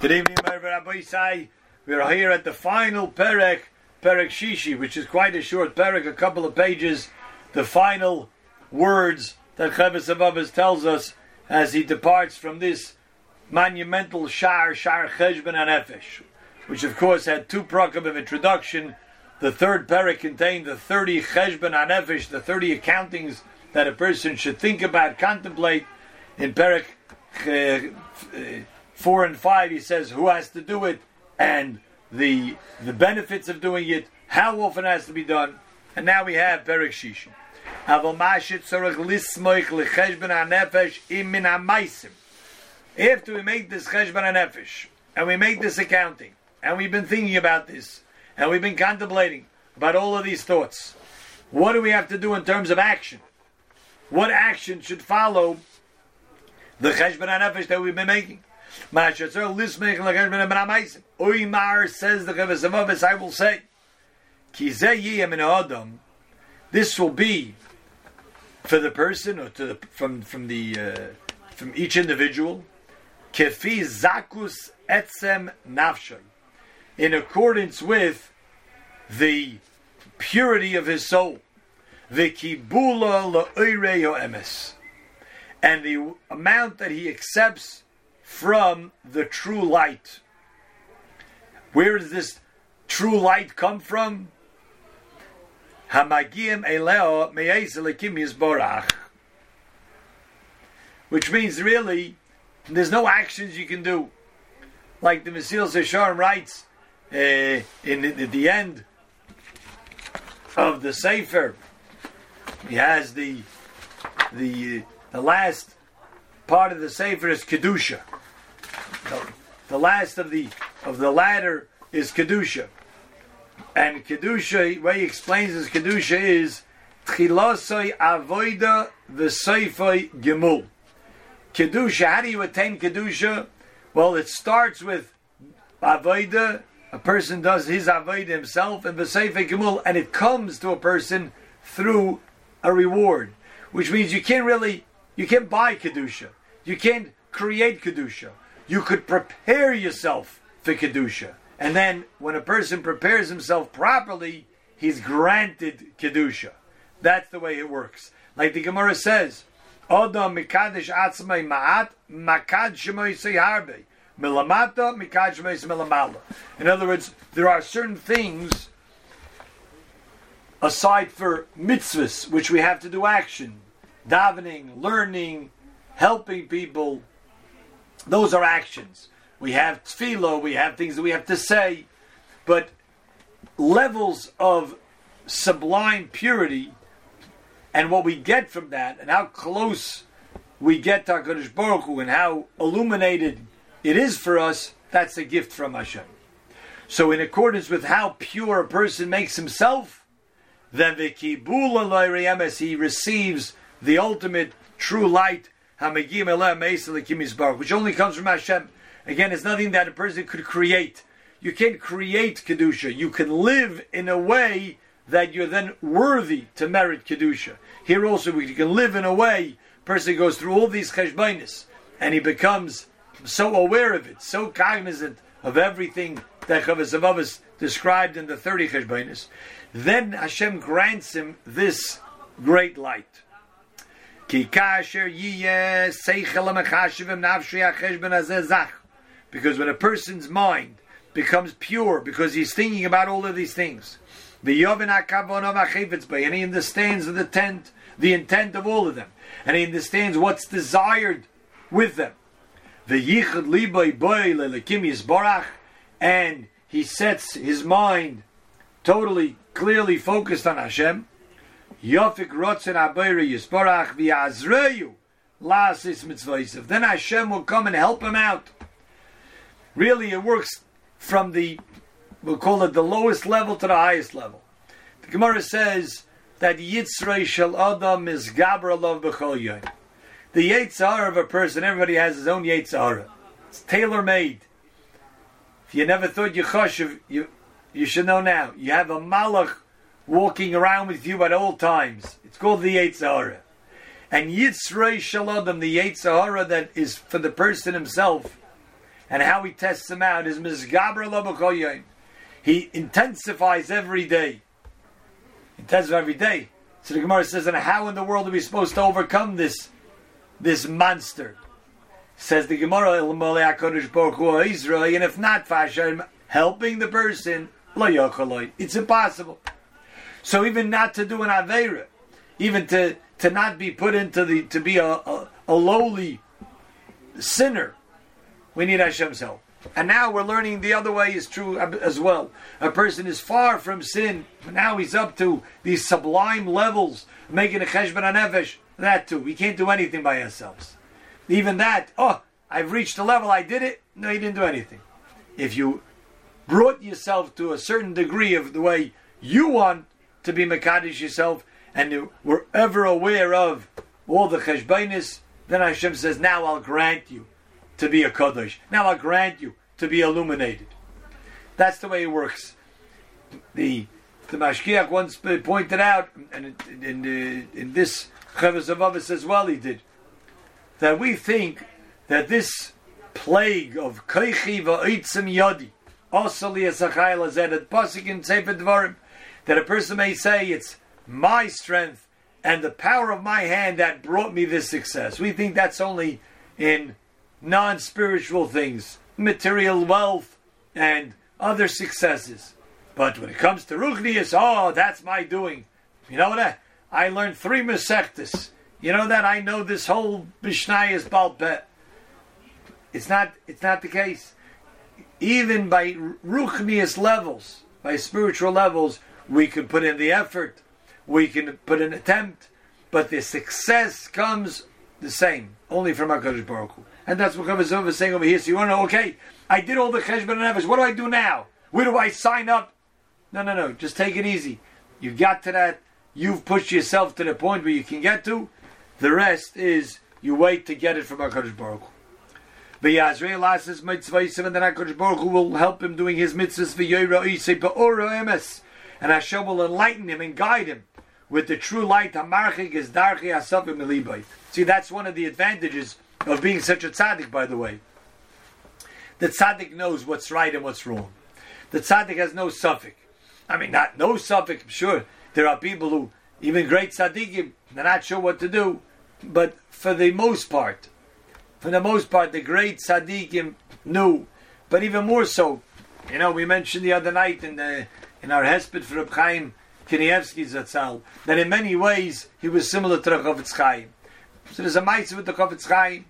Good evening, my Rabbi Sai. We're here at the final Perek, Perek Shishi, which is quite a short Perek, a couple of pages. The final words that Chavis Ababas tells us as he departs from this monumental Shar, Shar Cheshben and Efesh, which of course had two prokim of introduction. The third Perek contained the 30 Cheshben and Efesh, the 30 accountings that a person should think about, contemplate. In Perek uh, 4 and 5, he says who has to do it and the the benefits of doing it, how often it has to be done. And now we have Perek Shishin. After we make this cheshbon nefesh, and we make this accounting, and we've been thinking about this, and we've been contemplating about all of these thoughts, what do we have to do in terms of action? What action should follow the cheshbon nefesh that we've been making? Oymar says the Chavasavavis, I will say, this will be for the person or to the, from from the uh, from each individual. Kefi zakus etzem nafshay in accordance with the purity of his soul. The kibula emes and the amount that he accepts from the true light where does this true light come from Hamagim eleo meyezelikim yizborach. Which means really, there's no actions you can do. Like the Mesillas Yesharim writes uh, in, at the end of the Sefer, he has the the the last part of the Sefer is kedusha. The, last of the of the ladder is kedusha. And Kedusha, way he explains his Kedusha is Chilasoi Avoida V'Seifoi Gemul. Kedusha, how do you attain Kedusha? Well, it starts with Avoida, a person does his Avoida himself, and V'Seifoi Gemul, and it comes to a person through a reward. Which means you can't really, you can't buy Kedusha. You can't create Kedusha. You could prepare yourself for Kedusha. And then when a person prepares himself properly, he's granted kedusha. That's the way it works. Like the Gemara says, Adam mikadesh atzmai ma'at makad shemoy harbe. Milamata mikad milamala. In other words, there are certain things aside for mitzvahs, which we have to do action, davening, learning, helping people. Those are actions. We have tefillah, we have things that we have to say, but levels of sublime purity and what we get from that and how close we get to HaKadosh Baruch Hu and how illuminated it is for us, that's a gift from Hashem. So in accordance with how pure a person makes himself, then the kibula he receives the ultimate true light, which only comes from Hashem. Again, it's nothing that a person could create. You can't create Kedusha. You can live in a way that you're then worthy to merit Kedusha. Here also, we can live in a way, person goes through all these cheshbainis, and he becomes so aware of it, so cognizant of everything that Chavazavavas described in the 30 cheshbainis, then Hashem grants him this great light. Because when a person's mind becomes pure, because he's thinking about all of these things, and he understands the intent, the intent of all of them, and he understands what's desired with them. And he sets his mind totally clearly focused on Hashem. Then Hashem will come and help him out. Really, it works from the, we'll call it the lowest level to the highest level. The Gemara says that Yitzray Shel Adam is Gabralov B'chol The Yetzirah of a person, everybody has his own Yetzirah. It's tailor made. If you never thought you choshev, you you should know now. You have a malach walking around with you at all times. It's called the Yetzirah. And Yitzray Shel Adam, the Yetzirah that is for the person himself, and how he tests them out is Mizgabra Labakoyim. He intensifies every day. Intensifies every day. So the Gemara says, and how in the world are we supposed to overcome this, this monster? Says the Gemara, and if not, Fashem, helping the person, it's impossible. So even not to do an Aveira, even to, to not be put into the, to be a, a, a lowly sinner, we need Hashem's help. And now we're learning the other way is true as well. A person is far from sin. But now he's up to these sublime levels, making a cheshbon nefesh. That too. We can't do anything by ourselves. Even that, oh, I've reached a level, I did it. No, you didn't do anything. If you brought yourself to a certain degree of the way you want to be Makadish yourself, and you were ever aware of all the cheshbonis, then Hashem says, now I'll grant you to be a Kaddish. Now I'll grant you to be illuminated. That's the way it works. The the Mashgiach once pointed out, and in, in, in this Chavez of as well, he did, that we think that this plague of Keichi Va'itzim Yadi, Osali Esachayel Azed, Pasik in Sefer Dvarim, that a person may say it's my strength and the power of my hand that brought me this success. We think that's only in non spiritual things, material wealth, and other successes. But when it comes to Ruchnius, oh, that's my doing. You know what? I learned three Masechtas. You know that I know this whole Mishnah is Balpet. It's not. It's not the case. Even by Ruchnius levels, by spiritual levels, we can put in the effort. We can put an attempt, but the success comes the same, only from Hakadosh Baruch Hu. And that's what Chavis is saying over here. So you want to know, okay, I did all the cheshbon and nefesh. What do I do now? Where do I sign up? No, no, no. Just take it easy. You got to that. You've pushed yourself to the point where you can get to. The rest is you wait to get it from HaKadosh Baruch Hu. The Yazrael asks mitzvah and then HaKadosh Baruch Hu will help him doing his mitzvahs for Yoira Isei Ba'ora Emes. And Hashem will enlighten him and guide him with the true light. See, that's one of the advantages of being such a tzaddik, by the way. The tzaddik knows what's right and what's wrong. The tzaddik has no suffix. I mean, not no suffix. Sure, there are people who, even great tzaddikim, they're not sure what to do. But for the most part, for the most part, the great tzaddikim knew. But even more so, you know, we mentioned the other night in the in our hesped for Reb Chaim Kanievsky Zatzal that in many ways he was similar to the Chofetz Chaim. So there's a mitzvah with the Chofetz Chaim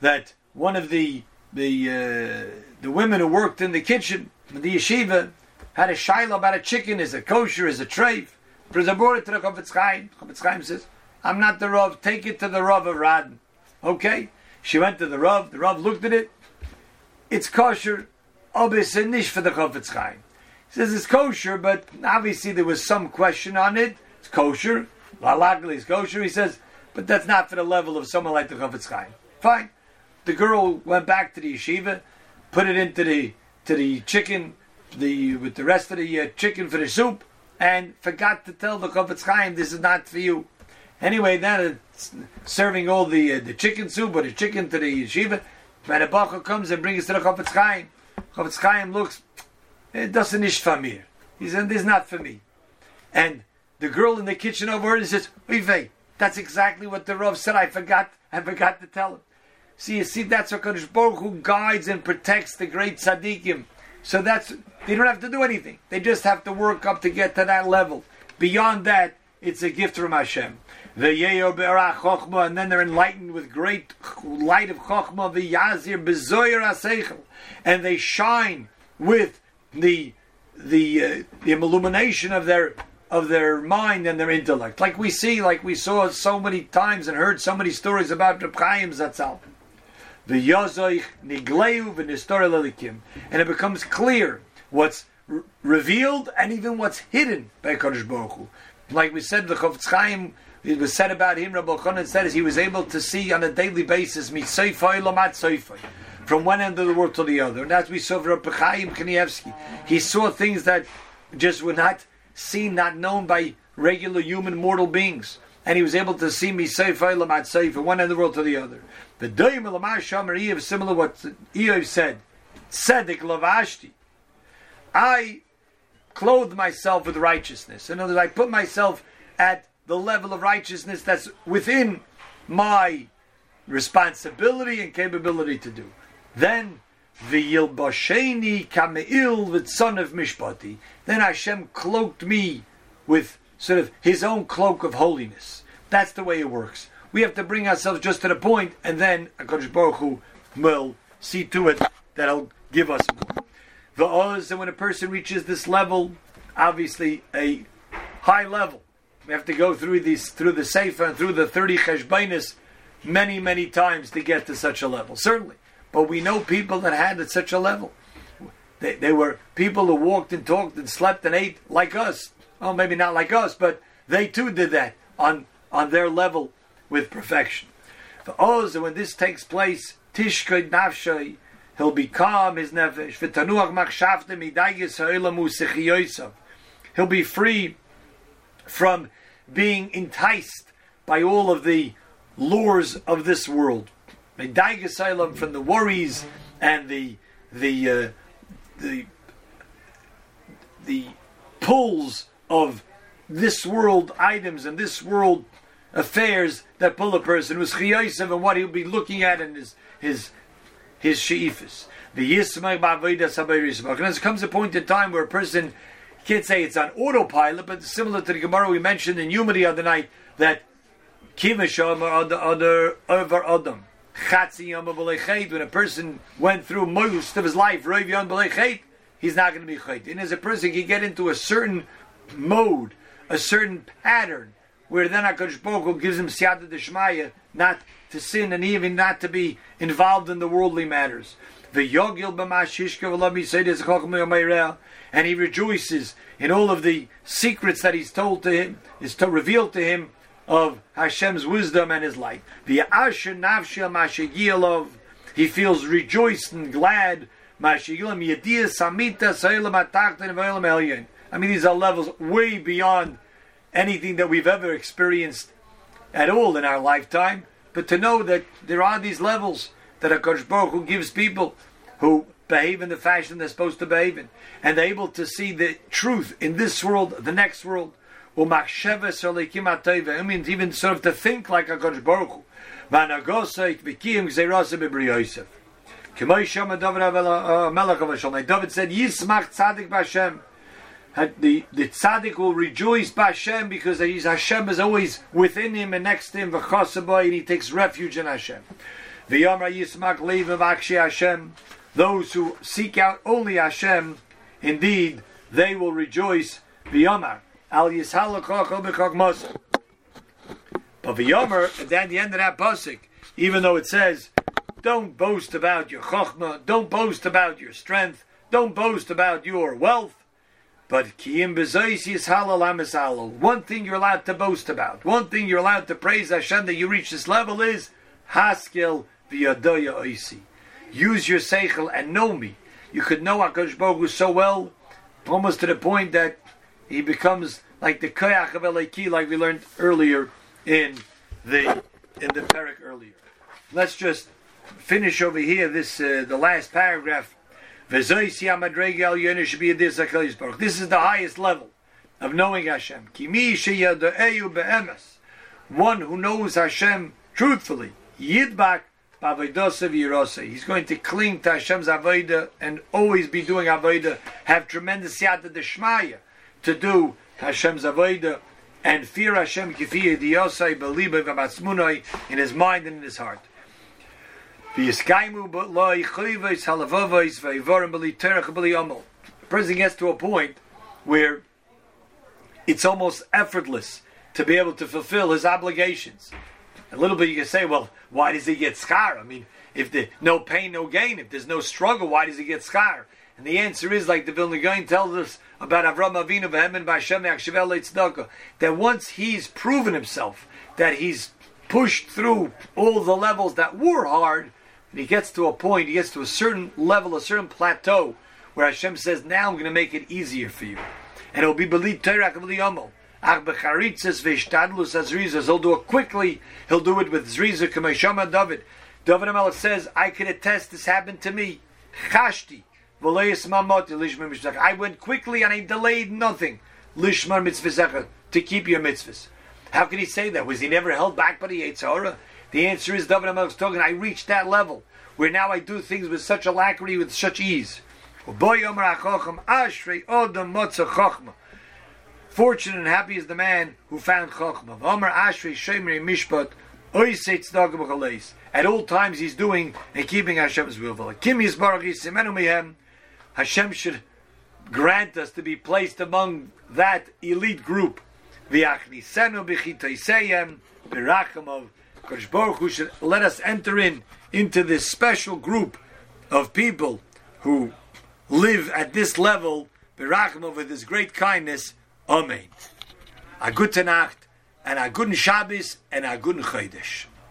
that one of the the uh, the women who worked in the kitchen the yeshiva had a shaila about a chicken is a kosher is a treif. But they brought it to the Chofetz Chaim. Chofetz Chaim says, "I'm not the Rav. Take it to the Rav of Radin." Okay. She went to the Rav. The Rav looked at it. It's kosher. Obis and nish for the Chofetz Chaim. Says it's kosher, but obviously there was some question on it. It's kosher. Lalagli is kosher. He says, but that's not for the level of someone like the Chofetz Chaim. Fine. The girl went back to the yeshiva, put it into the to the chicken, the with the rest of the uh, chicken for the soup, and forgot to tell the Chofetz Chaim this is not for you. Anyway, then it's serving all the uh, the chicken soup or the chicken to the yeshiva. When a bacher comes and brings it to the Chofetz Chaim, Chofetz Chaim looks, doesn't ish for me. He said, "This is not for me." And the girl in the kitchen overheard and says, "Uve, that's exactly what the Rav said. I forgot. I forgot to tell him." See, you see, that's what Kadosh Baruch Hu guides and protects the great tzaddikim. So that's they don't have to do anything. They just have to work up to get to that level. Beyond that, it's a gift from Hashem. And then they're enlightened with great light of Aseichel, and they shine with the the uh, the illumination of their of their mind and their intellect. Like we see, like we saw so many times and heard so many stories about Reb Chaim Zatzal. The Yozoich Nigleu V'Nistorelelikim. And it becomes clear what's r- revealed and even what's hidden by Kodesh Baruch Hu. Like we said, the Chofetz Chaim, it was said about him, Rabbi Chonan said, is he was able to see on a daily basis, from one end of the world to the other. And as we saw from Chaim Kanievsky, he saw things that just were not seen, not known by regular human mortal beings. And he was able to see me say, from one end of the world to the other. The Doim Elamar Shamer Eev, similar to what Eev said tzedek lavashti. I clothed myself with righteousness. In other words, I put myself at the level of righteousness that's within my responsibility and capability to do. Then the V'yilbasheni kameil with son of mishpati. Then Hashem cloaked me with sort of His own cloak of holiness. That's the way it works. We have to bring ourselves just to the point, and then Hakadosh Baruch Hu will see to it that He'll give us. The oz, and when a person reaches this level, obviously a high level, we have to go through these through the sefer and through the thirty cheshbainis many many times to get to such a level. Certainly. But we know people that had at such a level. They, they were people who walked and talked and slept and ate like us. Well, maybe not like us, but they too did that on, on their level with perfection. For Oz, when this takes place, Tishkoid Nafshay, he'll be calm, his nefesh. He'll be free from being enticed by all of the lures of this world from the worries and the the uh, the the pulls of this world items and this world affairs that pull a person was chiyasev and what he'll be looking at in his his his sheifas. The And there comes a point in time where a person can't say it's on autopilot, but similar to the Gemara we mentioned in Yuma the other night that kivasham are the other over Adam when a person went through most of his life, he's not going to be chayt. And as a person can get into a certain mode, a certain pattern, where then HaKadosh Baruch gives him siyata deshmaya, not to sin and even not to be involved in the worldly matters. And he rejoices in all of the secrets that he's told to him, is to reveal to him of Hashem's wisdom and His light. He feels rejoiced and glad. I mean, these are levels way beyond anything that we've ever experienced at all in our lifetime. But to know that there are these levels that HaKadosh Baruch Hu gives people who behave in the fashion they're supposed to behave in, and they're able to see the truth in this world, the next world. Means even sort of to think like a Kodesh Baruch Hu. Yosef. Uh, David said, Yismach tzadik b'Hashem. The, the tzaddik will rejoice b'Hashem because he's, Hashem is always within him and next to him, and he takes refuge in Hashem. V'yomra yismach leiv Hashem. Those who seek out only Hashem, indeed, they will rejoice. V'yomar. Al Yishalakach Obekach But V'yomer, at the end of that pasuk, even though it says, don't boast about your chokhmah, don't boast about your strength, don't boast about your wealth, but kiyim One thing you're allowed to boast about, one thing you're allowed to praise Hashem that you reach this level is haskel v'yadoya oisi. Use your seichel and know me. You could know Baruch Hu so well, almost to the point that he becomes like the koyach of Eleki, like we learned earlier in the in the parak earlier. Let's just finish over here this uh, the last paragraph. This is the highest level of knowing Hashem. One who knows Hashem truthfully. Yidbak He's going to cling to Hashem's avodah and always be doing avodah. Have tremendous yad deshmaya to do Hashem's avodah and fear Hashem kifi yosai believe v'matzmunoi in his mind and in his heart. V'yiskaimu. The person gets to a point where it's almost effortless to be able to fulfill his obligations. A little bit you can say, well, why does he get scar? I mean, if there's no pain, no gain, if there's no struggle, why does he get scar? And the answer is, like the Vilna Gaon tells us about Avram Avinu v'Hemen b'Hashem Tzedakah, that once he's proven himself, that he's pushed through all the levels that were hard, and he gets to a point, he gets to a certain level, a certain plateau, where Hashem says, now I'm going to make it easier for you. And it'll be Belit Terak Yomo. Ach becharitzes v'ishtadlus azrizas. He'll do it quickly. He'll do it with zriza k'meishama David. David Amelech says, I can attest this happened to me. Chashti. I went quickly and I delayed nothing. Lishmar mitzvah to keep your mitzvahs. How can he say that? Was he never held back by the Yitzhara? The answer is David Amelch's talking. I reached that level where now I do things with such alacrity, with such ease. Fortunate and happy is the man who found Chokhmah. At all times he's doing and keeping Hashem's will. Hashem should grant us to be placed among that elite group. V'achnisenu b'chitoiseyem b'racham of Kodesh Baruch Hu should let us enter in into this special group of people who live at this level, b'racham over this great kindness. Amen. A gute Nacht and a guten Shabbos and a guten Chodesh.